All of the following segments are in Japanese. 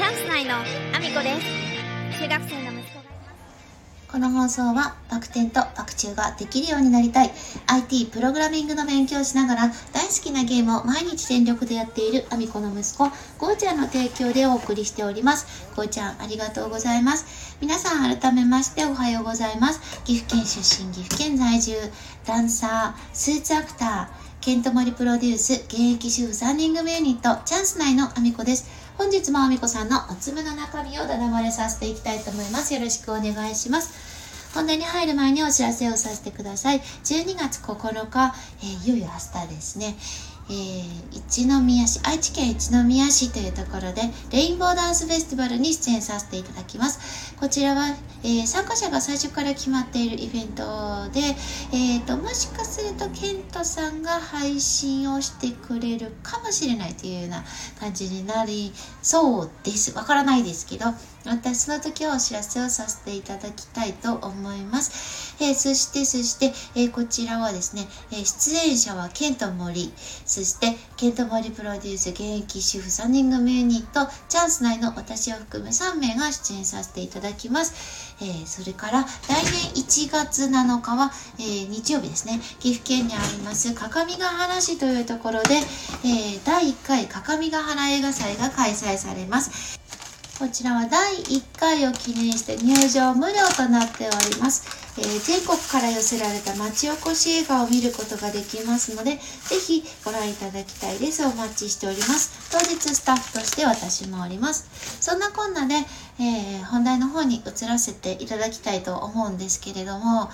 チャンス内のアミコです。中学生の息子がいます。この放送はバク転とバク宙ができるようになりたい。IT プログラミングの勉強をしながら大好きなゲームを毎日全力でやっているアミコの息子ゴーちゃんの提供でお送りしております。ゴーちゃんありがとうございます。皆さん改めましておはようございます。岐阜県出身岐阜県在住ダンサースーツアクターケントモリプロデュース現役主婦3人組ユニットチャンス内のアミコです。本日もあみこさんのおつむの中身をだだ漏れさせていきたいと思います。よろしくお願いします。本題に入る前にお知らせをさせてください。12月9日、えー、いよいよ明日ですね。えー、一宮市、愛知県一宮市というところで、レインボーダンスフェスティバルに出演させていただきます。こちらは、えー、参加者が最初から決まっているイベントで、えーと、もしかするとケントさんが配信をしてくれるかもしれないというような感じになりそうです。わからないですけど、私その時はお知らせをさせていただきたいと思います。えー、そして、そして、えー、こちらはですね、えー、出演者はケント森、そして、ケント森プロデュース現役主婦3人組ユニット、チャンス内の私を含む3名が出演させていただきます。えそれから、来年1月7日は、え日曜日ですね、岐阜県にあります、各務原市というところで、え第1回各務原映画祭が開催されます。こちらは第1回を記念して入場無料となっております。えー、全国から寄せられた町おこし映画を見ることができますので、ぜひご覧いただきたいです。お待ちしております。当日スタッフとして私もおります。そんなこんなで、えー、本題の方に移らせていただきたいと思うんですけれども、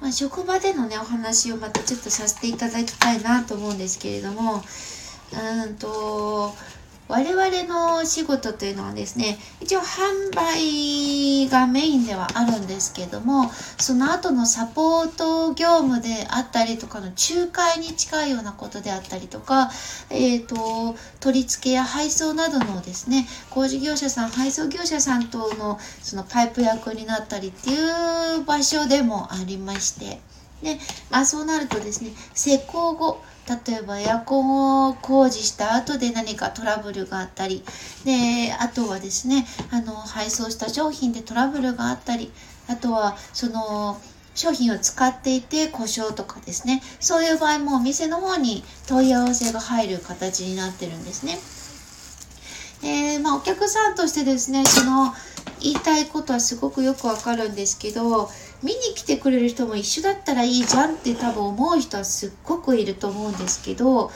まあ、職場でのね、お話をまたちょっとさせていただきたいなと思うんですけれども、うんと、我々の仕事というのはですね、一応販売がメインではあるんですけども、その後のサポート業務であったりとかの仲介に近いようなことであったりとか、えっ、ー、と、取り付けや配送などのですね、工事業者さん、配送業者さんとのそのパイプ役になったりっていう場所でもありまして、で、まあそうなるとですね、施工後、例えばエアコンを工事した後で何かトラブルがあったり、で、あとはですね、あの、配送した商品でトラブルがあったり、あとは、その、商品を使っていて故障とかですね、そういう場合もお店の方に問い合わせが入る形になってるんですね。え、まあ、お客さんとしてですね、その、言いたいことはすごくよくわかるんですけど、見に来てくれる人も一緒だったらいいじゃんって多分思う人はすっごくいると思うんですけど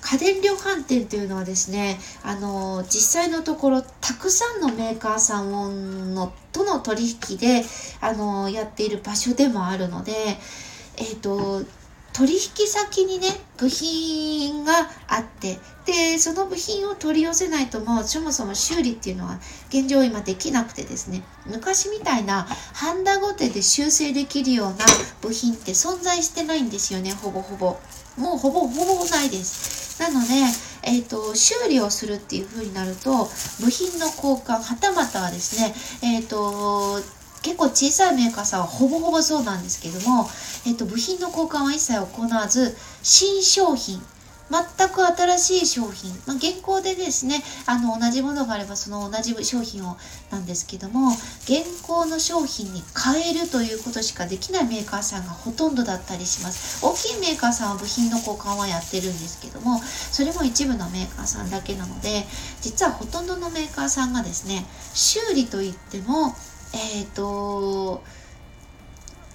家電量販店というのはですねあの実際のところたくさんのメーカーさんのとの取引であのやっている場所でもあるのでえっ、ー、と取引先にね部品があってでその部品を取り寄せないともうそもそも修理っていうのは現状今できなくてですね。昔みたいなハンダゴテで修正できるような部品って存在してないんですよねほぼほぼ。もうほぼほぼないです。なのでえーと、修理をするっていう風になると部品の交換はたまたはですね、えーと結構小さいメーカーさんはほぼほぼそうなんですけども、えっと、部品の交換は一切行わず、新商品、全く新しい商品、まあ、現行でですね、あの、同じものがあればその同じ商品をなんですけども、現行の商品に変えるということしかできないメーカーさんがほとんどだったりします。大きいメーカーさんは部品の交換はやってるんですけども、それも一部のメーカーさんだけなので、実はほとんどのメーカーさんがですね、修理といっても、えっ、ー、と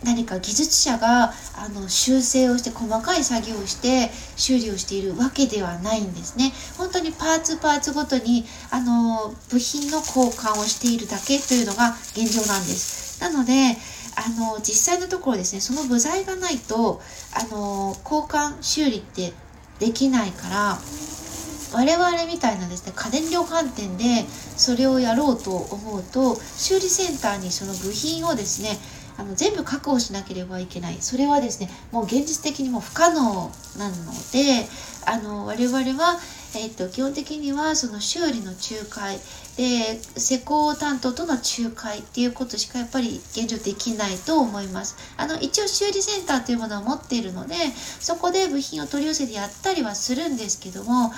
何か技術者があの修正をして細かい作業をして修理をしているわけではないんですね。本当にパーツパーツごとにあの部品の交換をしているだけというのが現状なんです。なのであの実際のところですねその部材がないとあの交換修理ってできないから我々みたいなですね。家電量販店でそれをやろうと思うと修理センターにその部品をですねあの全部確保しなければいけない。それはですねもう現実的にも不可能なのであの我々は、えっと、基本的にはその修理の仲介で施工担当との仲介っていうことしかやっぱり現状できないと思います。あの一応修理センターというものを持っているのでそこで部品を取り寄せてやったりはするんですけども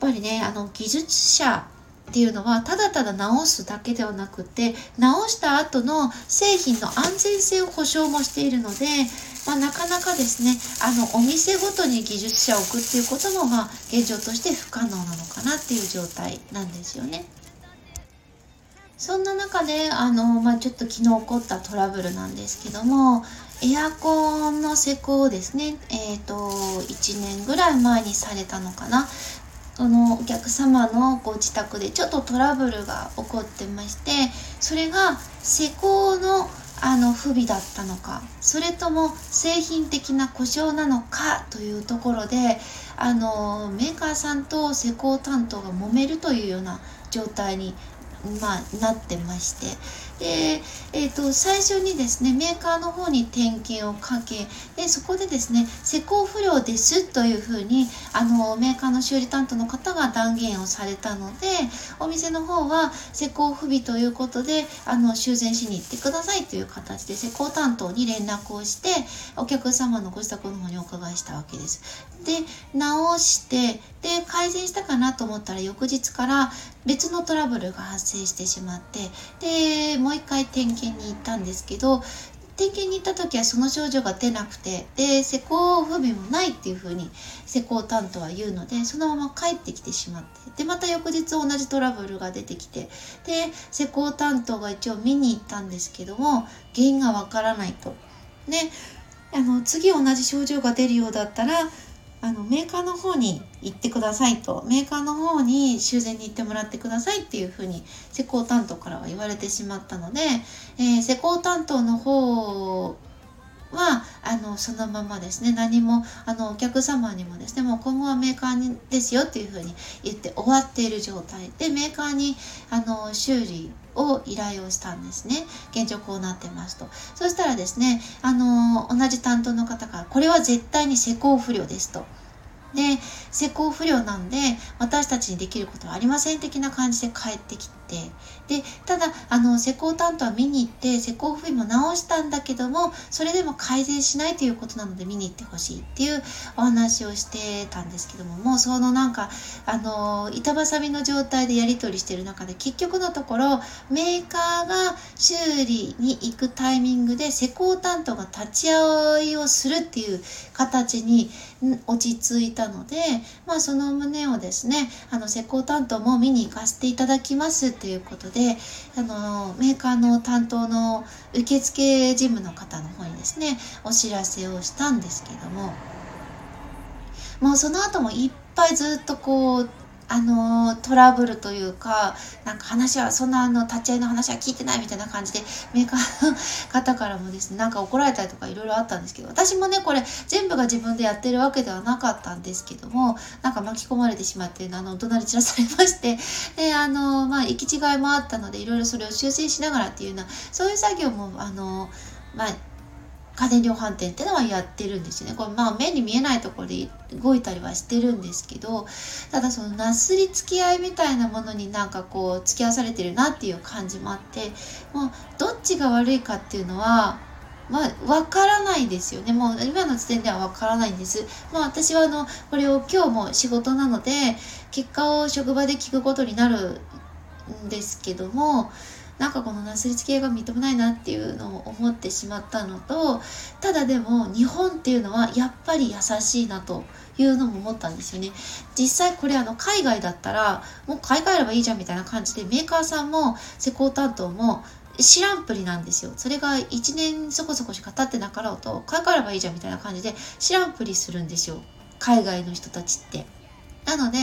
ぱりねあの技術者っていうのはただただ直すだけではなくて直した後の製品の安全性を保証もしているので、まあ、なかなかですねあのお店ごとに技術者を置くっていうことも、まあ、現状として不可能なのかなっていう状態なんですよね。そんな中であの、まあ、ちょっと昨日起こったトラブルなんですけどもエアコンの施工をですね、えっ、ー、と1年ぐらい前にされたのかなそのお客様のご自宅でちょっとトラブルが起こってましてそれが施工のあの不備だったのかそれとも製品的な故障なのかというところであのメーカーさんと施工担当が揉めるというような状態にまあ、なってましてで、えーと、最初にですねメーカーの方に点検をかけでそこでですね施工不良ですというふうにあのメーカーの修理担当の方が断言をされたのでお店の方は施工不備ということであの修繕しに行ってくださいという形で施工担当に連絡をしてお客様のご自宅の方にお伺いしたわけです。で直してで改善したかなと思ったら翌日から別のトラブルが発生してしまってでもう一回点検に行ったんですけど点検に行った時はその症状が出なくてで施工不備もないっていう風に施工担当は言うのでそのまま帰ってきてしまってでまた翌日同じトラブルが出てきてで施工担当が一応見に行ったんですけども原因がわからないと。であの次同じ症状が出るようだったらあのメーカーの方に行ってくださいと。メーカーの方に修繕に行ってもらってくださいっていうふうに施工担当からは言われてしまったので、えー、施工担当の方はあのそのままですね。何もあのお客様にもですねもう今後はメーカーにですよっていうふうに言って終わっている状態でメーカーにあの修理を依頼をしたんですね。現状こうなってますと。そしたらですねあの同じ担当の方がこれは絶対に施工不良ですと。で施工不良なんで私たちにできることはありません的な感じで帰ってきてでただあの施工担当は見に行って施工不備も直したんだけどもそれでも改善しないということなので見に行ってほしいっていうお話をしてたんですけどももうそのなんかあの板挟みの状態でやり取りしてる中で結局のところメーカーが修理に行くタイミングで施工担当が立ち会いをするっていう形に落ち着いたので、まあ、その旨をですねあの施工担当も見に行かせていただきますということであのメーカーの担当の受付事務の方の方にですねお知らせをしたんですけどももうその後もいっぱいずっとこうあのトラブルというかなんか話はそんなあの立ち会いの話は聞いてないみたいな感じでメーカーの方からもですねなんか怒られたりとかいろいろあったんですけど私もねこれ全部が自分でやってるわけではなかったんですけどもなんか巻き込まれてしまってあの怒鳴り散らされましてであのまあ行き違いもあったのでいろいろそれを修正しながらっていうようなそういう作業もあのまあ家電量販店ってのはやってるんですよね。これまあ目に見えないところで動いたりはしてるんですけど、ただそのなすりつき合いみたいなものになんかこう付き合わされてるなっていう感じもあって、もうどっちが悪いかっていうのは、まあ、わからないですよね。もう今の時点ではわからないんです。まあ私はあの、これを今日も仕事なので、結果を職場で聞くことになるんですけども、なんかこのなすりつけが認めないなっていうのを思ってしまったのとただでも日本っていうのはやっぱり優しいなというのも思ったんですよね実際これあの海外だったらもう買い替えればいいじゃんみたいな感じでメーカーさんも施工担当も知らんぷりなんですよ。それが1年そこそこしか経ってなかろうと買い替えればいいじゃんみたいな感じで知らんぷりするんですよ。海外の人たちって。なので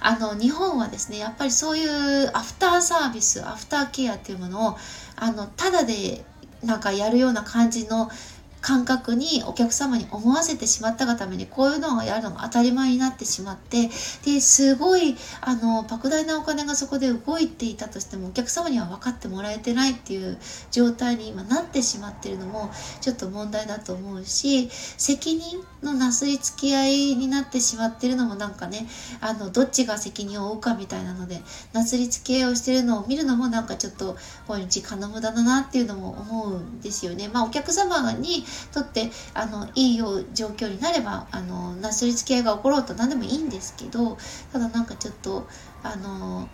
あの日本はですねやっぱりそういうアフターサービスアフターケアっていうものをあのただでなんかやるような感じの感覚にお客様に思わせてしまったがためにこういうのをやるのが当たり前になってしまってですごいあの莫大なお金がそこで動いていたとしてもお客様には分かってもらえてないっていう状態に今なってしまってるのもちょっと問題だと思うし責任のなすりつき合いになってしまってるのもなんかねあのどっちが責任を負うかみたいなのでなすりつき合いをしてるのを見るのもなんかちょっとこういう時間の無駄だなっていうのも思うんですよね。まあ、お客様にとってあのいいよう状況になればあのなすりつけ合いが起ころうと何でもいいんですけどただなんかちょっとあの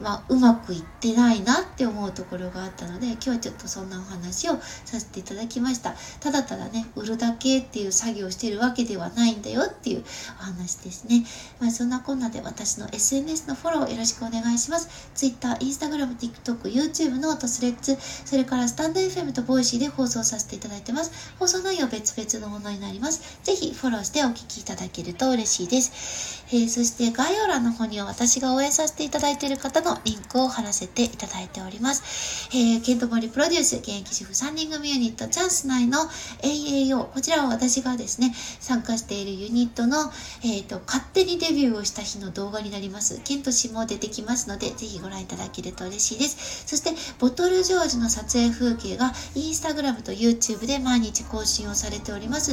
まあ、うまくいってないなって思うところがあったので今日はちょっとそんなお話をさせていただきました。ただただね売るだけっていう作業をしてるわけではないんだよっていうお話ですね、まあ、そんなこんなで私の SNS のフォローよろしくお願いします。Twitter、Instagram、TikTok、YouTube のトスレッツそれからスタンド FM と Voicy で放送させていただいてます。放送内容別々のものになります。ぜひフォローしてお聞きいただけると嬉しいです、えー、そして概要欄の方には私が応援させていただいている方ののリンクを貼らせていただいております。えー、ケントモリプロデュース、現役主婦3人組ユニット、チャンス内の AAO、こちらは私がですね、参加しているユニットの、えっ、ー、と、勝手にデビューをした日の動画になります。ケント氏も出てきますので、ぜひご覧いただけると嬉しいです。そして、ボトルジョージの撮影風景が、インスタグラムと YouTube で毎日更新をされております。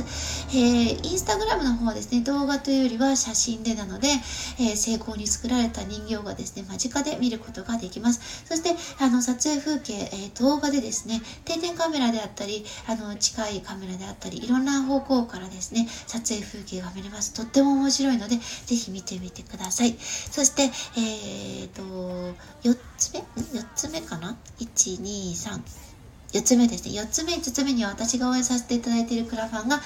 えー、インスタグラムの方はですね、動画というよりは写真でなので、えー、成功に作られた人形がですね、間近で見ることができます。そして、あの、撮影風景、えー、動画でですね、定点カメラであったり、あの、近いカメラであったり、いろんな方向からですね、撮影風景が見れます。とっても面白いので、ぜひ見てみてください。そして、え、ー、と、4つ目 ?4 つ目かな ?1、2、3。4つ目ですね。4つ目、5つ目には私が応援させていただいているクラファンが、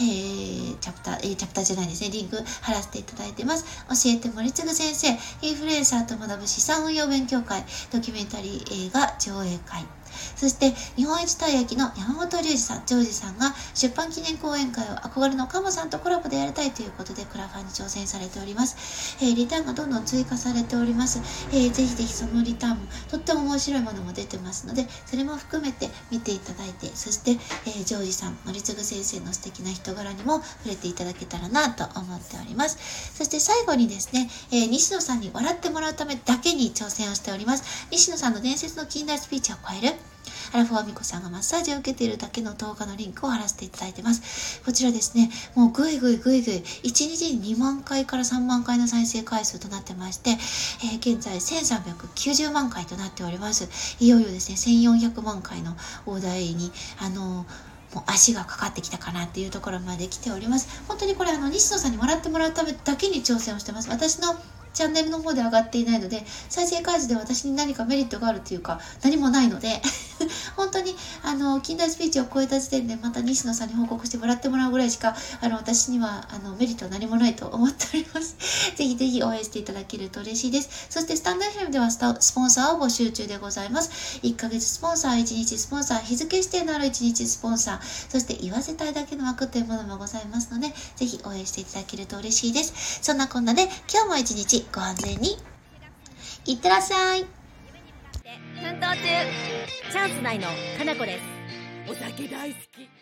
えー、チャプター、えー、チャプターじゃないですね。リンク貼らせていただいてます。教えて森次先生、インフルエンサーと学ぶ資産運用勉強会、ドキュメンタリー映画上映会。そして日本一たい焼きの山本龍二さん、ジョージさんが出版記念講演会を憧れのカモさんとコラボでやりたいということでクラファンに挑戦されております。えー、リターンがどんどん追加されております。えー、ぜひぜひそのリターンもとっても面白いものも出てますので、それも含めて見ていただいて、そして、えー、ジョージさん、森次先生の素敵な人柄にも触れていただけたらなと思っております。そして最後にですね、えー、西野さんに笑ってもらうためだけに挑戦をしております。西野さんの伝説の近代スピーチを超えるアラフォアミコさんがマッサージを受けているだけの動画のリンクを貼らせていただいてます。こちらですね、もうぐいぐいぐいぐい、1日に2万回から3万回の再生回数となってまして、えー、現在1390万回となっております。いよいよですね、1400万回の大台に、あのーもう足がかかってきたかなっていうところまで来ております。本当にこれあの西野さんにもらってもらうためだけに挑戦をしてます。私のチャンネルの方で上がっていないので、再生回数で私に何かメリットがあるというか、何もないので 本当に、あの、近代スピーチを超えた時点でまた西野さんに報告してもらってもらうぐらいしか、あの、私には、あの、メリットは何もないと思っております。ぜひぜひ応援していただけると嬉しいです。そして、スタンド FM ではスタスポンサーを募集中でございます。1ヶ月スポンサー、1日スポンサー、日付指定のある1日スポンサー、そして言わせたいだけの枠というものもございますので、ぜひ応援していただけると嬉しいです。そんなこんなで、今日も一日ご安全にいってらっしゃい奮闘中。チャンス内のかなこです。お酒大好き。